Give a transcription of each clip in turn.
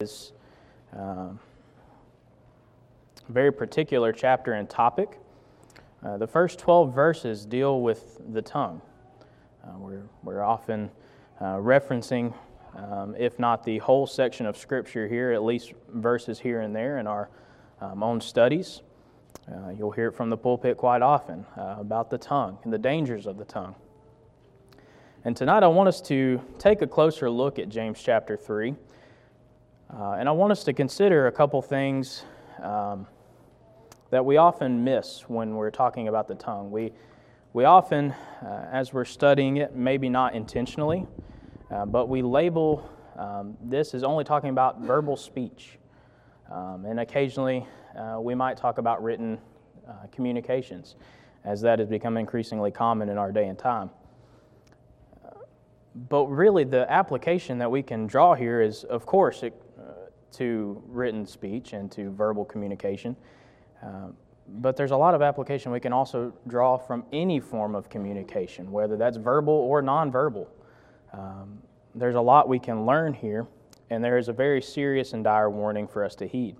is um, a very particular chapter and topic. Uh, the first 12 verses deal with the tongue. Uh, we're, we're often uh, referencing, um, if not the whole section of Scripture here, at least verses here and there in our um, own studies. Uh, you'll hear it from the pulpit quite often uh, about the tongue and the dangers of the tongue. And tonight I want us to take a closer look at James chapter 3. Uh, and I want us to consider a couple things um, that we often miss when we're talking about the tongue. We, we often, uh, as we're studying it, maybe not intentionally, uh, but we label um, this as only talking about verbal speech. Um, and occasionally uh, we might talk about written uh, communications, as that has become increasingly common in our day and time but really, the application that we can draw here is, of course, it, to written speech and to verbal communication. Uh, but there's a lot of application we can also draw from any form of communication, whether that's verbal or nonverbal. Um, there's a lot we can learn here, and there is a very serious and dire warning for us to heed.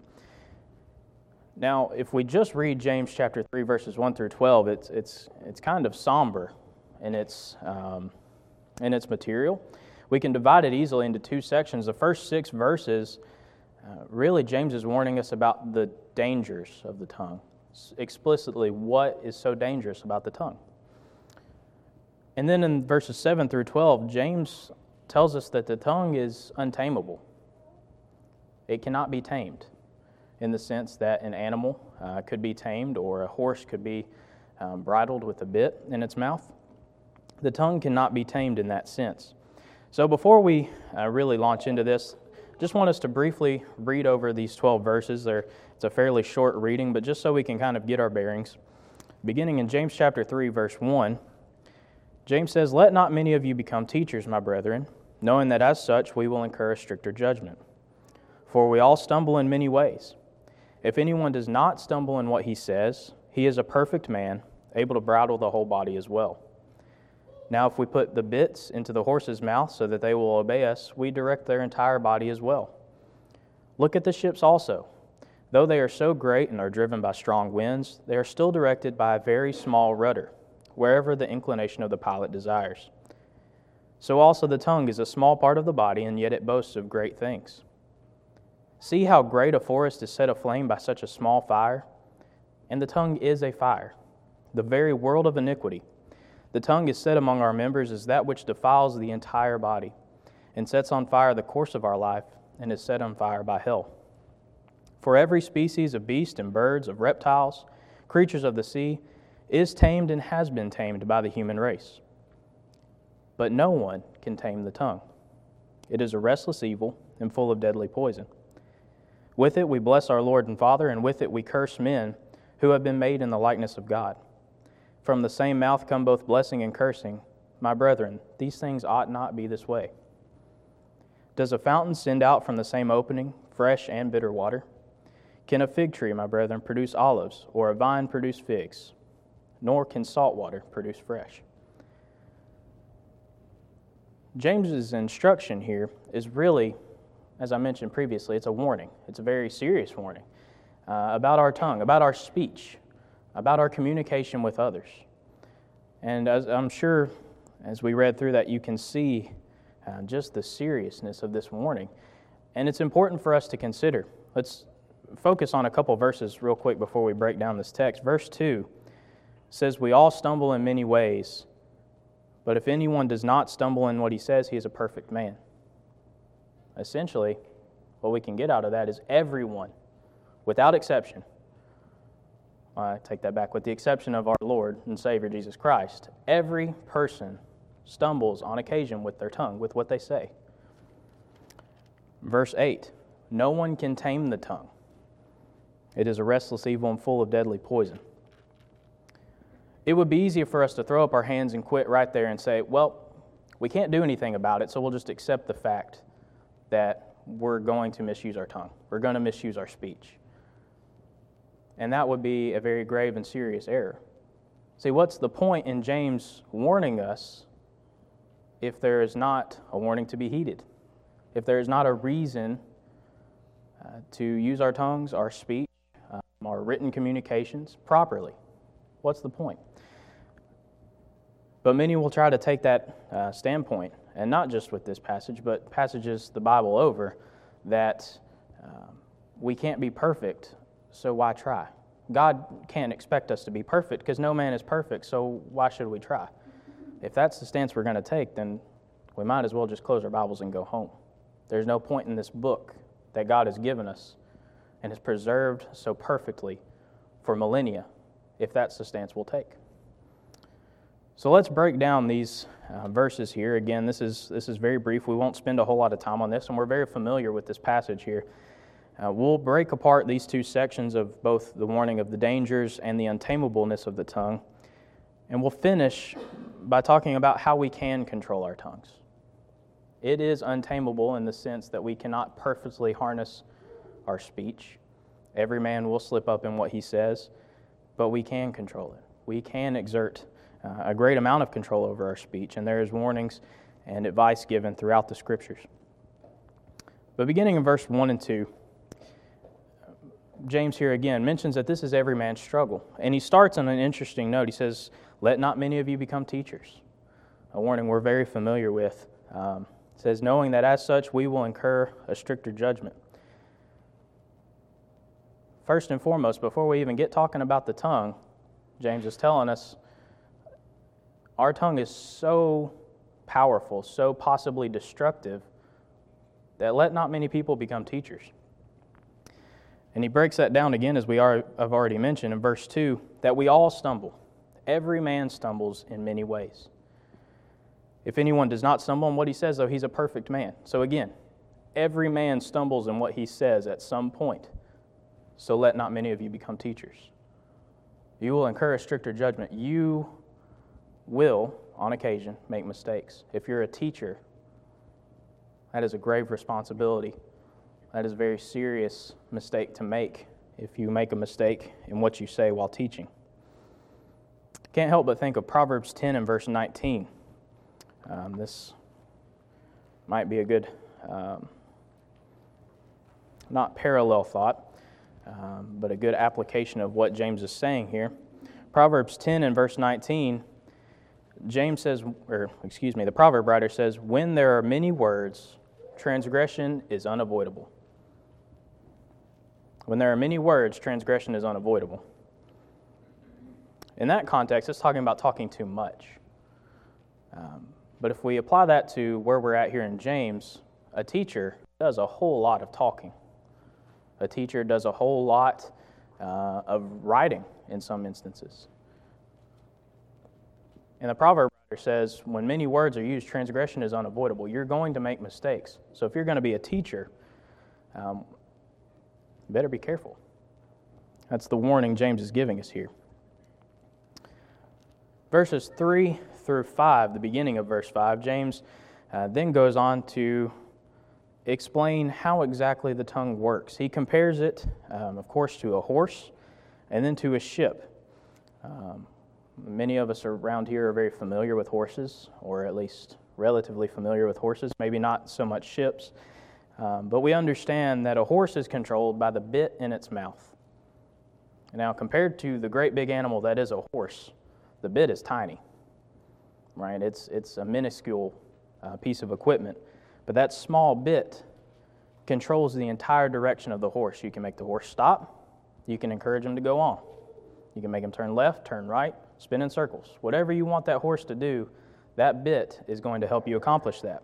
Now, if we just read James chapter 3, verses 1 through 12, it's, it's, it's kind of somber in its, um, in its material. We can divide it easily into two sections. The first six verses uh, really, James is warning us about the dangers of the tongue, explicitly, what is so dangerous about the tongue. And then in verses 7 through 12, James tells us that the tongue is untamable. It cannot be tamed in the sense that an animal uh, could be tamed or a horse could be um, bridled with a bit in its mouth. The tongue cannot be tamed in that sense. So before we uh, really launch into this, just want us to briefly read over these 12 verses. They're, it's a fairly short reading, but just so we can kind of get our bearings. Beginning in James chapter 3, verse 1, James says, Let not many of you become teachers, my brethren, knowing that as such we will incur a stricter judgment. For we all stumble in many ways. If anyone does not stumble in what he says, he is a perfect man, able to bridle the whole body as well. Now, if we put the bits into the horse's mouth so that they will obey us, we direct their entire body as well. Look at the ships also. Though they are so great and are driven by strong winds, they are still directed by a very small rudder, wherever the inclination of the pilot desires. So also the tongue is a small part of the body, and yet it boasts of great things. See how great a forest is set aflame by such a small fire? And the tongue is a fire, the very world of iniquity. The tongue is set among our members as that which defiles the entire body, and sets on fire the course of our life, and is set on fire by hell. For every species of beast and birds, of reptiles, creatures of the sea, is tamed and has been tamed by the human race. But no one can tame the tongue. It is a restless evil and full of deadly poison. With it we bless our Lord and Father, and with it we curse men who have been made in the likeness of God. From the same mouth come both blessing and cursing. My brethren, these things ought not be this way. Does a fountain send out from the same opening fresh and bitter water? Can a fig tree, my brethren, produce olives, or a vine produce figs? Nor can salt water produce fresh. James's instruction here is really, as I mentioned previously, it's a warning. It's a very serious warning uh, about our tongue, about our speech, about our communication with others. And as I'm sure as we read through that, you can see uh, just the seriousness of this warning. And it's important for us to consider. Let's focus on a couple verses real quick before we break down this text. Verse 2 says, We all stumble in many ways, but if anyone does not stumble in what he says, he is a perfect man. Essentially, what we can get out of that is everyone, without exception, I take that back, with the exception of our Lord and Savior Jesus Christ, every person stumbles on occasion with their tongue, with what they say. Verse 8 No one can tame the tongue, it is a restless evil and full of deadly poison. It would be easier for us to throw up our hands and quit right there and say, Well, we can't do anything about it, so we'll just accept the fact that we're going to misuse our tongue. We're going to misuse our speech. And that would be a very grave and serious error. See, what's the point in James warning us if there is not a warning to be heeded? If there is not a reason to use our tongues, our speech, um, our written communications properly. What's the point? But many will try to take that uh, standpoint, and not just with this passage, but passages the Bible over, that um, we can't be perfect, so why try? God can't expect us to be perfect because no man is perfect, so why should we try? If that's the stance we're going to take, then we might as well just close our Bibles and go home. There's no point in this book that God has given us and has preserved so perfectly for millennia if that's the stance we'll take. So let's break down these uh, verses here. Again, this is, this is very brief. We won't spend a whole lot of time on this, and we're very familiar with this passage here. Uh, we'll break apart these two sections of both the warning of the dangers and the untamableness of the tongue, and we'll finish by talking about how we can control our tongues. It is untamable in the sense that we cannot perfectly harness our speech. Every man will slip up in what he says, but we can control it. We can exert uh, a great amount of control over our speech, and there is warnings and advice given throughout the scriptures. But beginning in verse 1 and 2, James here again mentions that this is every man's struggle. And he starts on an interesting note. He says, Let not many of you become teachers. A warning we're very familiar with. Um, says, knowing that as such we will incur a stricter judgment. First and foremost, before we even get talking about the tongue, James is telling us our tongue is so powerful, so possibly destructive, that let not many people become teachers. And he breaks that down again, as we are, have already mentioned in verse 2, that we all stumble. Every man stumbles in many ways. If anyone does not stumble in what he says, though, he's a perfect man. So again, every man stumbles in what he says at some point. So let not many of you become teachers. You will incur a stricter judgment. You will, on occasion, make mistakes. If you're a teacher, that is a grave responsibility. That is a very serious mistake to make if you make a mistake in what you say while teaching. Can't help but think of Proverbs 10 and verse 19. Um, this might be a good, um, not parallel thought, um, but a good application of what James is saying here. Proverbs 10 and verse 19, James says, or excuse me, the proverb writer says, When there are many words, transgression is unavoidable. When there are many words, transgression is unavoidable. In that context, it's talking about talking too much. Um, but if we apply that to where we're at here in James, a teacher does a whole lot of talking. A teacher does a whole lot uh, of writing in some instances. And the proverb writer says, when many words are used, transgression is unavoidable. You're going to make mistakes. So if you're going to be a teacher, um, you better be careful. That's the warning James is giving us here. Verses 3 through 5, the beginning of verse 5, James uh, then goes on to explain how exactly the tongue works. He compares it, um, of course, to a horse and then to a ship. Um, many of us around here are very familiar with horses, or at least relatively familiar with horses, maybe not so much ships. Um, but we understand that a horse is controlled by the bit in its mouth. Now, compared to the great big animal that is a horse, the bit is tiny right? It's, it's a minuscule uh, piece of equipment. But that small bit controls the entire direction of the horse. You can make the horse stop, you can encourage him to go on. You can make him turn left, turn right, spin in circles. Whatever you want that horse to do, that bit is going to help you accomplish that.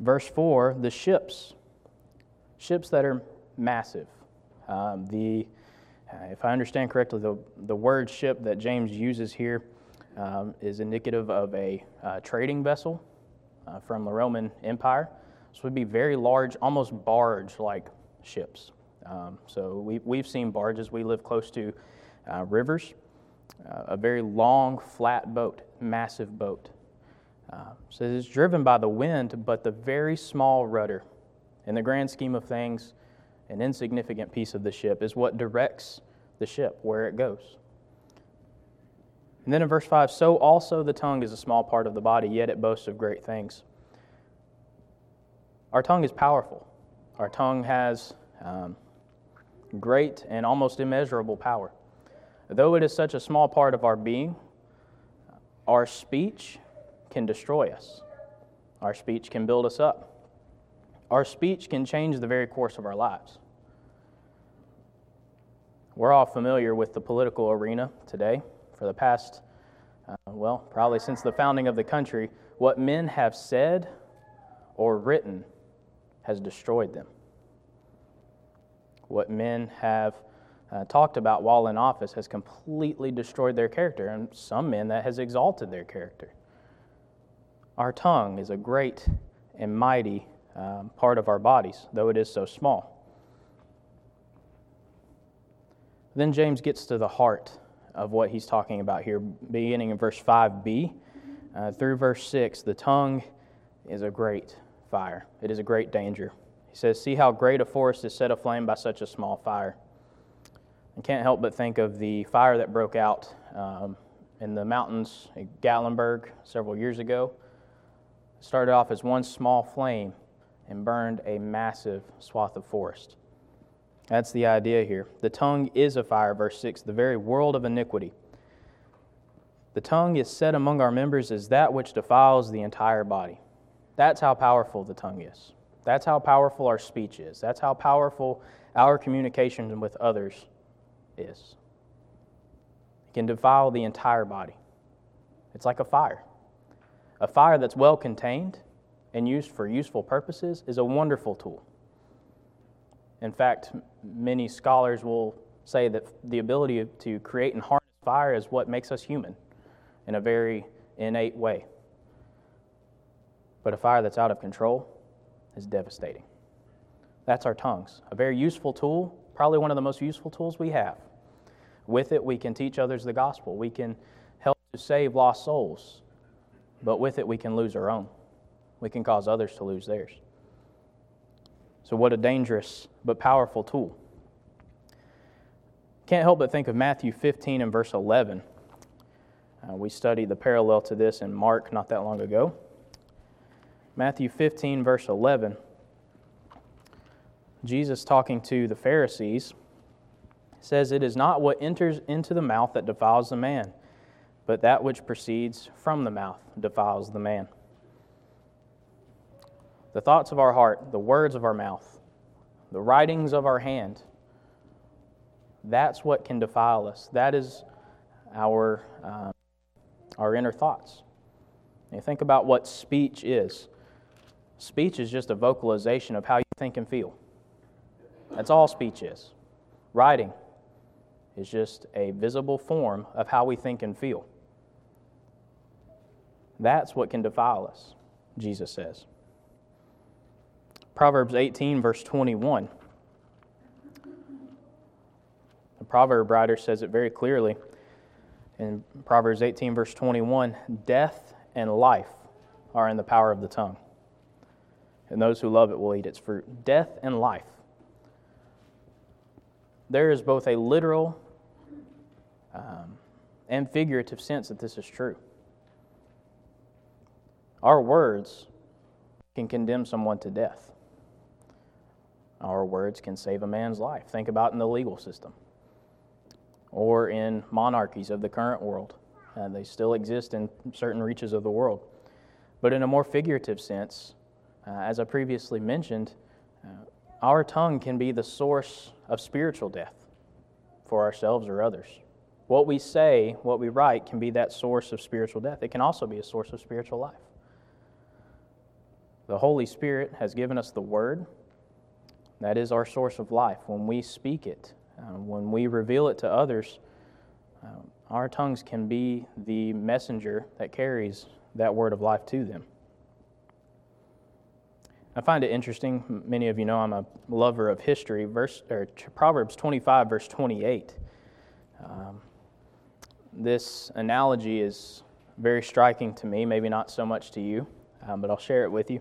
Verse 4 the ships, ships that are massive. Um, the, uh, if I understand correctly, the, the word ship that James uses here um, is indicative of a uh, trading vessel uh, from the Roman Empire. This would be very large, almost barge like ships. Um, so we, we've seen barges. We live close to uh, rivers. Uh, a very long, flat boat, massive boat. Uh, so it's driven by the wind, but the very small rudder, in the grand scheme of things, an insignificant piece of the ship, is what directs the ship where it goes. And then in verse 5, so also the tongue is a small part of the body, yet it boasts of great things. Our tongue is powerful. Our tongue has um, great and almost immeasurable power. Though it is such a small part of our being, our speech can destroy us. Our speech can build us up. Our speech can change the very course of our lives. We're all familiar with the political arena today. For the past, uh, well, probably since the founding of the country, what men have said or written has destroyed them. What men have uh, talked about while in office has completely destroyed their character, and some men that has exalted their character. Our tongue is a great and mighty um, part of our bodies, though it is so small. Then James gets to the heart of what he's talking about here, beginning in verse 5b uh, through verse 6. The tongue is a great fire, it is a great danger. He says, See how great a forest is set aflame by such a small fire. I can't help but think of the fire that broke out um, in the mountains at Gatlinburg several years ago. Started off as one small flame and burned a massive swath of forest. That's the idea here. The tongue is a fire, verse 6, the very world of iniquity. The tongue is set among our members as that which defiles the entire body. That's how powerful the tongue is. That's how powerful our speech is. That's how powerful our communication with others is. It can defile the entire body. It's like a fire. A fire that's well contained and used for useful purposes is a wonderful tool. In fact, many scholars will say that the ability to create and harness fire is what makes us human in a very innate way. But a fire that's out of control is devastating. That's our tongues. A very useful tool, probably one of the most useful tools we have. With it, we can teach others the gospel. We can help to save lost souls. But with it, we can lose our own. We can cause others to lose theirs. So, what a dangerous but powerful tool. Can't help but think of Matthew 15 and verse 11. Uh, we studied the parallel to this in Mark not that long ago. Matthew 15, verse 11. Jesus talking to the Pharisees says, It is not what enters into the mouth that defiles the man, but that which proceeds from the mouth defiles the man. The thoughts of our heart, the words of our mouth, the writings of our hand, that's what can defile us. That is our, uh, our inner thoughts. You think about what speech is. Speech is just a vocalization of how you think and feel. That's all speech is. Writing is just a visible form of how we think and feel. That's what can defile us, Jesus says. Proverbs 18, verse 21. The proverb writer says it very clearly in Proverbs 18, verse 21 Death and life are in the power of the tongue, and those who love it will eat its fruit. Death and life. There is both a literal um, and figurative sense that this is true. Our words can condemn someone to death. Our words can save a man's life. Think about in the legal system or in monarchies of the current world. Uh, they still exist in certain reaches of the world. But in a more figurative sense, uh, as I previously mentioned, uh, our tongue can be the source of spiritual death for ourselves or others. What we say, what we write, can be that source of spiritual death. It can also be a source of spiritual life. The Holy Spirit has given us the Word. That is our source of life. When we speak it, uh, when we reveal it to others, uh, our tongues can be the messenger that carries that word of life to them. I find it interesting. Many of you know I'm a lover of history. Verse, or Proverbs 25, verse 28. Um, this analogy is very striking to me, maybe not so much to you, um, but I'll share it with you.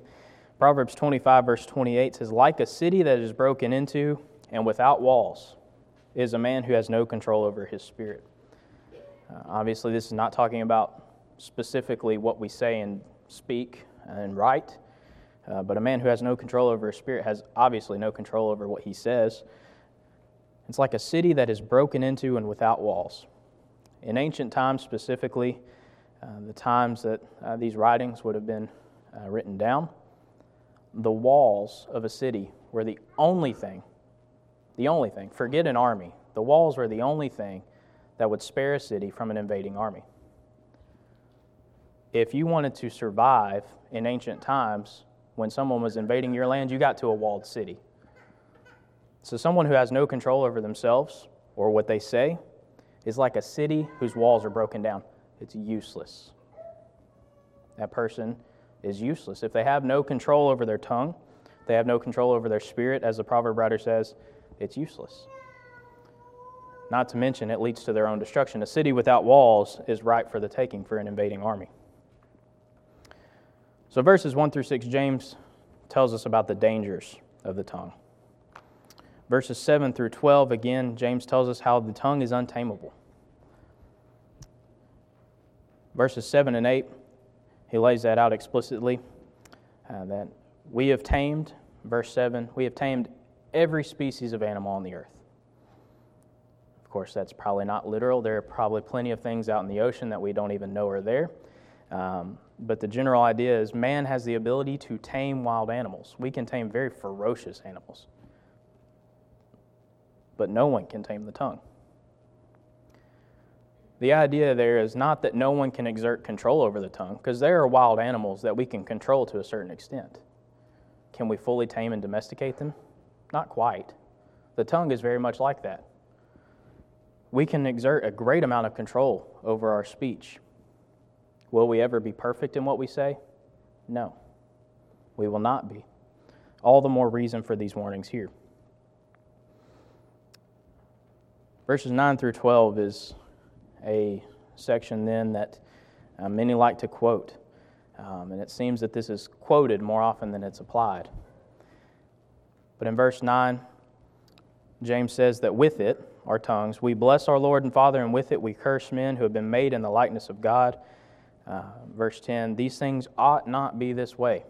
Proverbs 25, verse 28 says, Like a city that is broken into and without walls is a man who has no control over his spirit. Uh, obviously, this is not talking about specifically what we say and speak and write, Uh, but a man who has no control over his spirit has obviously no control over what he says. It's like a city that is broken into and without walls. In ancient times, specifically, uh, the times that uh, these writings would have been uh, written down, the walls of a city were the only thing, the only thing, forget an army, the walls were the only thing that would spare a city from an invading army. If you wanted to survive in ancient times, when someone was invading your land, you got to a walled city. So, someone who has no control over themselves or what they say is like a city whose walls are broken down. It's useless. That person is useless. If they have no control over their tongue, they have no control over their spirit, as the proverb writer says, it's useless. Not to mention, it leads to their own destruction. A city without walls is ripe for the taking for an invading army. So, verses 1 through 6, James tells us about the dangers of the tongue. Verses 7 through 12, again, James tells us how the tongue is untamable. Verses 7 and 8, he lays that out explicitly uh, that we have tamed, verse 7, we have tamed every species of animal on the earth. Of course, that's probably not literal. There are probably plenty of things out in the ocean that we don't even know are there. Um, but the general idea is man has the ability to tame wild animals. We can tame very ferocious animals, but no one can tame the tongue. The idea there is not that no one can exert control over the tongue, because there are wild animals that we can control to a certain extent. Can we fully tame and domesticate them? Not quite. The tongue is very much like that. We can exert a great amount of control over our speech. Will we ever be perfect in what we say? No, we will not be. All the more reason for these warnings here. Verses 9 through 12 is a section then that uh, many like to quote. Um, and it seems that this is quoted more often than it's applied. But in verse 9, James says that with it, our tongues, we bless our Lord and Father, and with it we curse men who have been made in the likeness of God. Uh, verse 10 These things ought not be this way.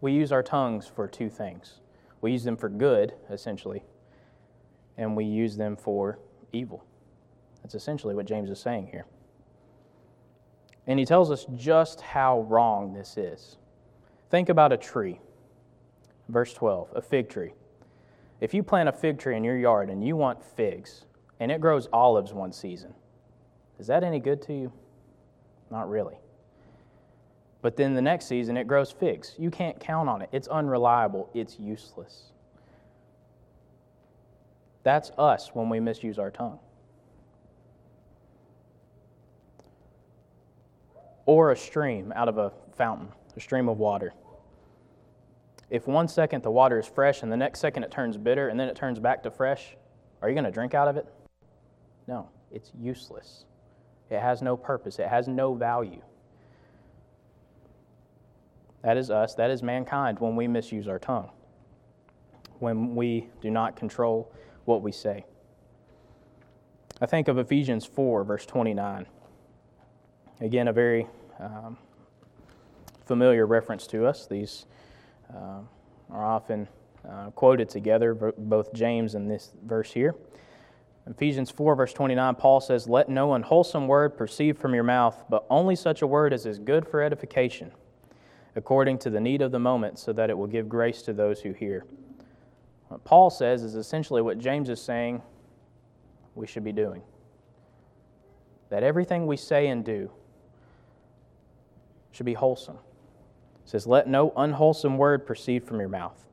We use our tongues for two things we use them for good, essentially, and we use them for evil. That's essentially what James is saying here. And he tells us just how wrong this is. Think about a tree. Verse 12, a fig tree. If you plant a fig tree in your yard and you want figs, and it grows olives one season, is that any good to you? Not really. But then the next season it grows figs. You can't count on it. It's unreliable. It's useless. That's us when we misuse our tongue. Or a stream out of a fountain, a stream of water. If one second the water is fresh and the next second it turns bitter and then it turns back to fresh, are you going to drink out of it? No, it's useless. It has no purpose, it has no value. That is us, that is mankind when we misuse our tongue, when we do not control what we say. I think of Ephesians 4, verse 29. Again, a very um, familiar reference to us. These uh, are often uh, quoted together, both James and this verse here. Ephesians 4, verse 29, Paul says, Let no unwholesome word proceed from your mouth, but only such a word as is good for edification, according to the need of the moment, so that it will give grace to those who hear. What Paul says is essentially what James is saying we should be doing. That everything we say and do should be wholesome. It says, Let no unwholesome word proceed from your mouth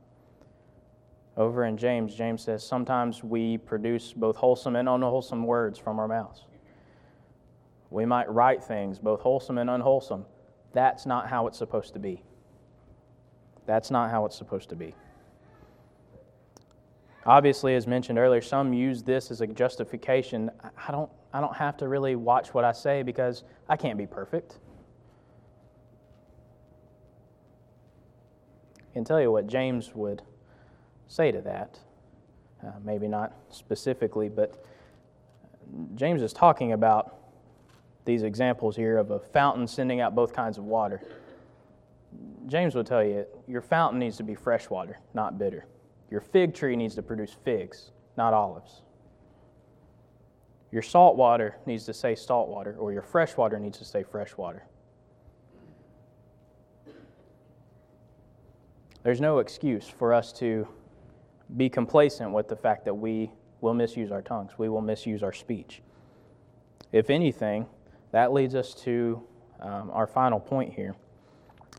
over in James, James says sometimes we produce both wholesome and unwholesome words from our mouths. We might write things, both wholesome and unwholesome. That's not how it's supposed to be. That's not how it's supposed to be. Obviously, as mentioned earlier, some use this as a justification. I don't, I don't have to really watch what I say because I can't be perfect. I can tell you what James would say to that. Uh, maybe not specifically, but James is talking about these examples here of a fountain sending out both kinds of water. James will tell you your fountain needs to be fresh water, not bitter. Your fig tree needs to produce figs, not olives. Your salt water needs to stay salt water, or your fresh water needs to stay fresh water. There's no excuse for us to be complacent with the fact that we will misuse our tongues, we will misuse our speech. If anything, that leads us to um, our final point here.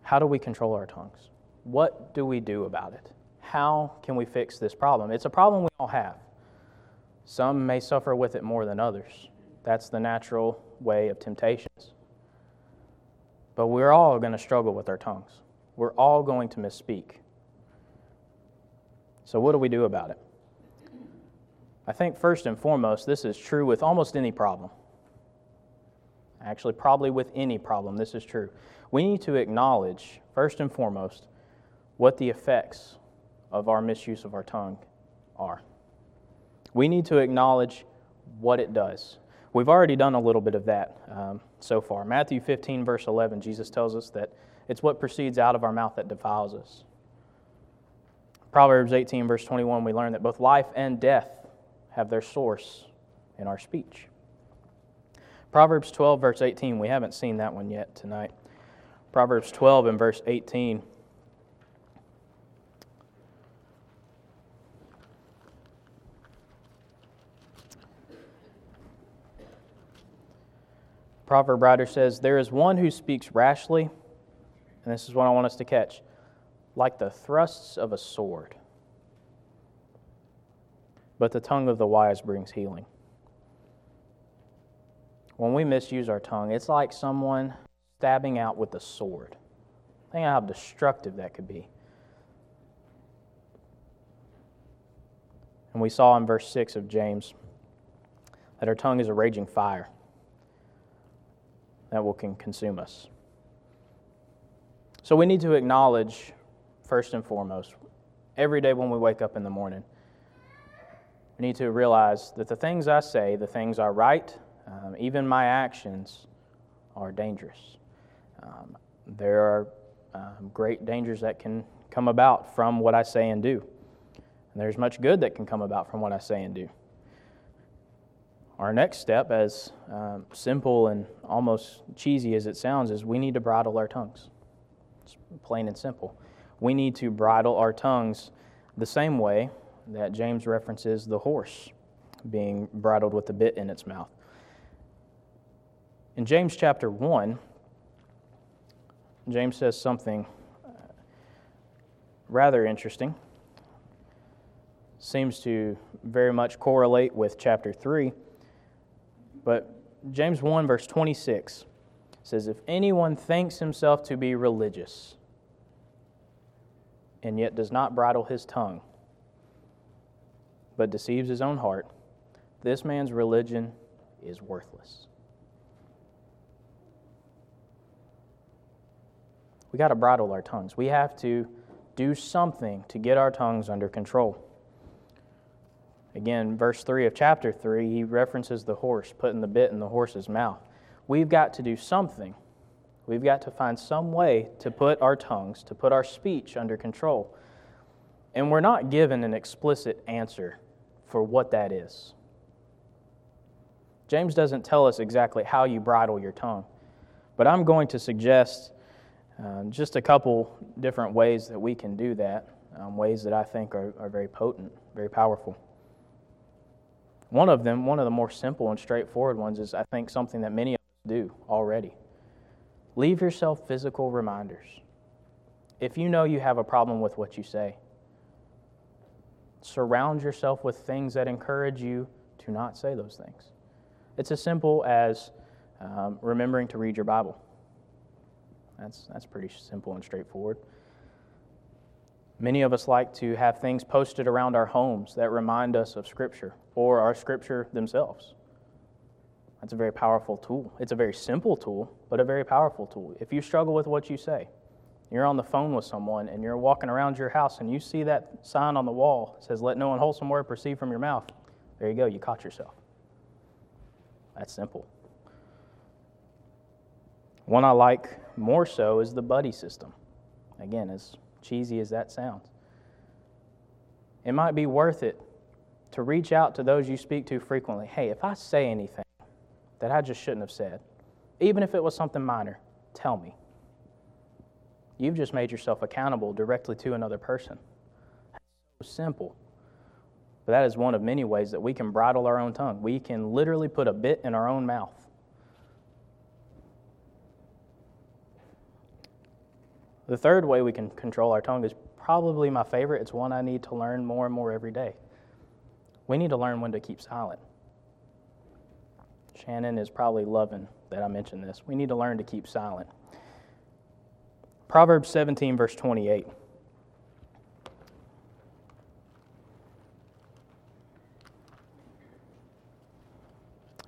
How do we control our tongues? What do we do about it? How can we fix this problem? It's a problem we all have. Some may suffer with it more than others. That's the natural way of temptations. But we're all going to struggle with our tongues. We're all going to misspeak. So, what do we do about it? I think first and foremost, this is true with almost any problem. Actually, probably with any problem, this is true. We need to acknowledge, first and foremost, what the effects of our misuse of our tongue are. We need to acknowledge what it does. We've already done a little bit of that um, so far. Matthew 15, verse 11, Jesus tells us that it's what proceeds out of our mouth that defiles us. Proverbs 18, verse 21, we learn that both life and death have their source in our speech. Proverbs 12, verse 18, we haven't seen that one yet tonight. Proverbs 12 and verse 18. Proverb writer says, There is one who speaks rashly, and this is what I want us to catch, like the thrusts of a sword. But the tongue of the wise brings healing. When we misuse our tongue, it's like someone stabbing out with a sword. Think how destructive that could be. And we saw in verse 6 of James that our tongue is a raging fire that will can consume us. So we need to acknowledge, first and foremost, every day when we wake up in the morning, we need to realize that the things I say, the things I write, um, even my actions are dangerous. Um, there are um, great dangers that can come about from what I say and do. And there's much good that can come about from what I say and do. Our next step, as um, simple and almost cheesy as it sounds, is we need to bridle our tongues. It's plain and simple. We need to bridle our tongues the same way that James references the horse being bridled with a bit in its mouth. In James chapter 1, James says something uh, rather interesting. Seems to very much correlate with chapter 3 but James 1, verse 26 says, If anyone thinks himself to be religious and yet does not bridle his tongue, but deceives his own heart, this man's religion is worthless. We got to bridle our tongues. We have to do something to get our tongues under control. Again, verse 3 of chapter 3, he references the horse, putting the bit in the horse's mouth. We've got to do something. We've got to find some way to put our tongues, to put our speech under control. And we're not given an explicit answer for what that is. James doesn't tell us exactly how you bridle your tongue, but I'm going to suggest uh, just a couple different ways that we can do that, um, ways that I think are, are very potent, very powerful. One of them, one of the more simple and straightforward ones, is I think something that many of us do already. Leave yourself physical reminders. If you know you have a problem with what you say, surround yourself with things that encourage you to not say those things. It's as simple as um, remembering to read your Bible. That's, that's pretty simple and straightforward. Many of us like to have things posted around our homes that remind us of Scripture or our Scripture themselves. That's a very powerful tool. It's a very simple tool, but a very powerful tool. If you struggle with what you say, you're on the phone with someone and you're walking around your house and you see that sign on the wall says, Let no unwholesome word proceed from your mouth. There you go, you caught yourself. That's simple. One I like more so is the buddy system. Again, as cheesy as that sounds. It might be worth it to reach out to those you speak to frequently. Hey, if I say anything that I just shouldn't have said, even if it was something minor, tell me. You've just made yourself accountable directly to another person. So simple. But that is one of many ways that we can bridle our own tongue. We can literally put a bit in our own mouth. The third way we can control our tongue is probably my favorite. It's one I need to learn more and more every day. We need to learn when to keep silent. Shannon is probably loving that I mentioned this. We need to learn to keep silent. Proverbs 17, verse 28.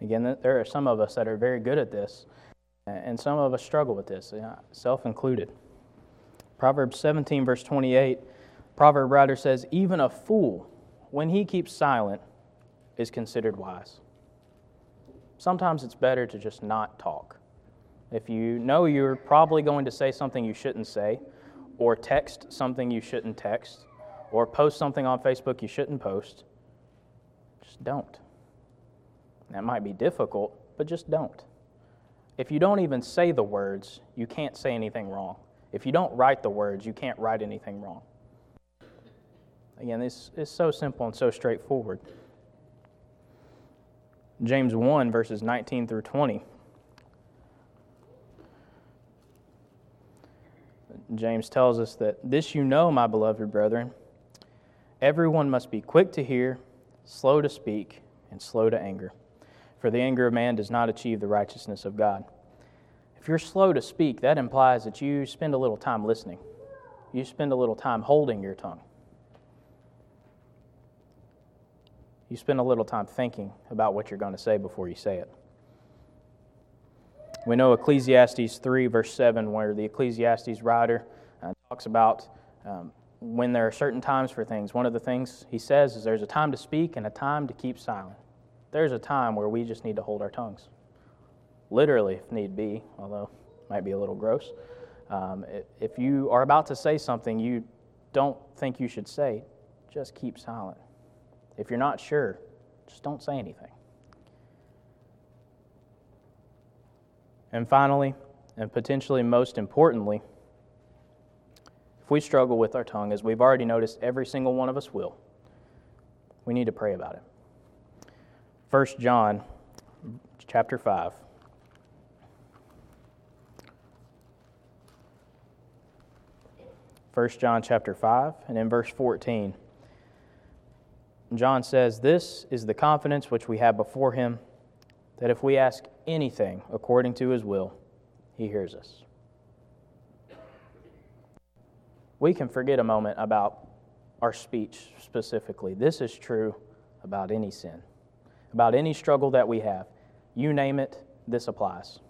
Again, there are some of us that are very good at this, and some of us struggle with this, self included. Proverbs 17, verse 28, proverb writer says, Even a fool, when he keeps silent, is considered wise. Sometimes it's better to just not talk. If you know you're probably going to say something you shouldn't say, or text something you shouldn't text, or post something on Facebook you shouldn't post, just don't. That might be difficult, but just don't. If you don't even say the words, you can't say anything wrong. If you don't write the words, you can't write anything wrong. Again, this is so simple and so straightforward. James 1, verses 19 through 20. James tells us that this you know, my beloved brethren, everyone must be quick to hear, slow to speak, and slow to anger. For the anger of man does not achieve the righteousness of God. If you're slow to speak, that implies that you spend a little time listening. You spend a little time holding your tongue. You spend a little time thinking about what you're going to say before you say it. We know Ecclesiastes 3, verse 7, where the Ecclesiastes writer uh, talks about um, when there are certain times for things. One of the things he says is there's a time to speak and a time to keep silent. There's a time where we just need to hold our tongues literally if need be, although might be a little gross. Um, if you are about to say something you don't think you should say, just keep silent. If you're not sure, just don't say anything. And finally, and potentially most importantly, if we struggle with our tongue, as we've already noticed, every single one of us will, we need to pray about it. 1 John chapter 5 1 John chapter 5 and in verse 14. John says, This is the confidence which we have before him, that if we ask anything according to his will, he hears us. We can forget a moment about our speech specifically. This is true about any sin, about any struggle that we have. You name it, this applies.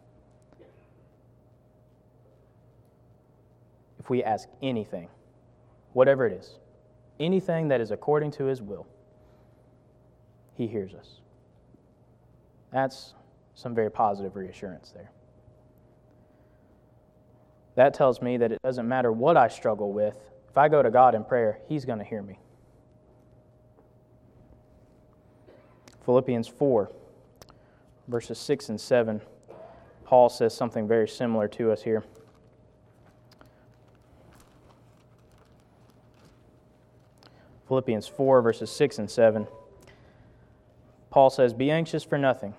if we ask anything, whatever it is, anything that is according to His will, He hears us. That's some very positive reassurance there. That tells me that it doesn't matter what I struggle with, if I go to God in prayer, He's going to hear me. Philippians 4, verses 6 and 7, Paul says something very similar to us here. Philippians 4, verses 6 and 7. Paul says, Be anxious for nothing,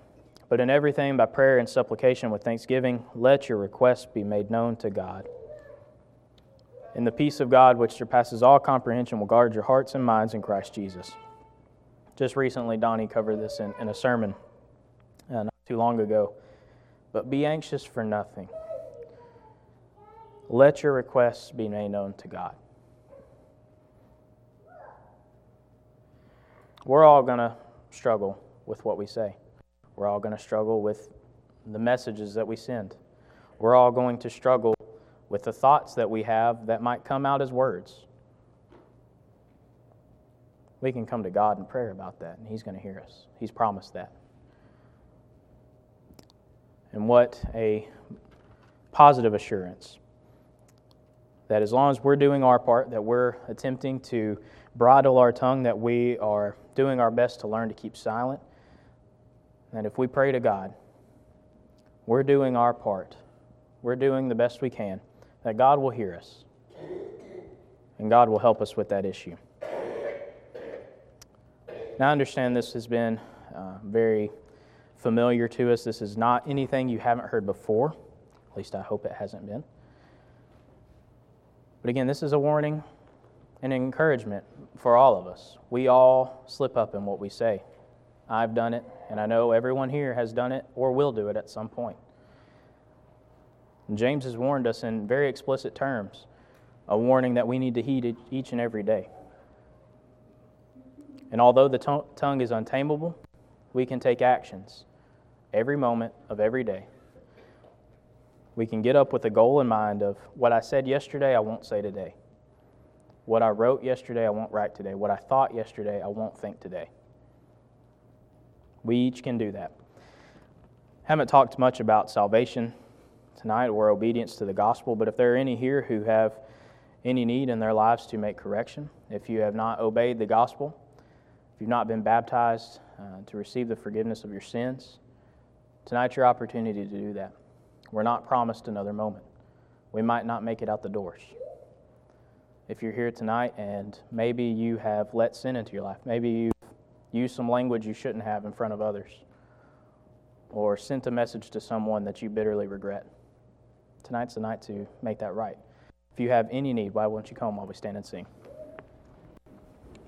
but in everything by prayer and supplication with thanksgiving, let your requests be made known to God. And the peace of God, which surpasses all comprehension, will guard your hearts and minds in Christ Jesus. Just recently, Donnie covered this in, in a sermon uh, not too long ago. But be anxious for nothing. Let your requests be made known to God. We're all going to struggle with what we say. We're all going to struggle with the messages that we send. We're all going to struggle with the thoughts that we have that might come out as words. We can come to God in prayer about that, and He's going to hear us. He's promised that. And what a positive assurance that as long as we're doing our part, that we're attempting to bridle our tongue, that we are doing our best to learn to keep silent, that if we pray to God, we're doing our part, we're doing the best we can, that God will hear us and God will help us with that issue. Now, I understand this has been uh, very familiar to us. This is not anything you haven't heard before. At least I hope it hasn't been. But again, this is a warning and encouragement for all of us. We all slip up in what we say. I've done it, and I know everyone here has done it or will do it at some point. And James has warned us in very explicit terms, a warning that we need to heed each and every day. And although the tongue is untamable, we can take actions every moment of every day. We can get up with a goal in mind of what I said yesterday, I won't say today. What I wrote yesterday, I won't write today. What I thought yesterday, I won't think today. We each can do that. Haven't talked much about salvation tonight or obedience to the gospel, but if there are any here who have any need in their lives to make correction, if you have not obeyed the gospel, if you've not been baptized uh, to receive the forgiveness of your sins, tonight's your opportunity to do that. We're not promised another moment. We might not make it out the doors if you're here tonight and maybe you have let sin into your life. Maybe you've used some language you shouldn't have in front of others, or sent a message to someone that you bitterly regret. Tonight's the night to make that right. If you have any need, why won't you come while we stand and sing?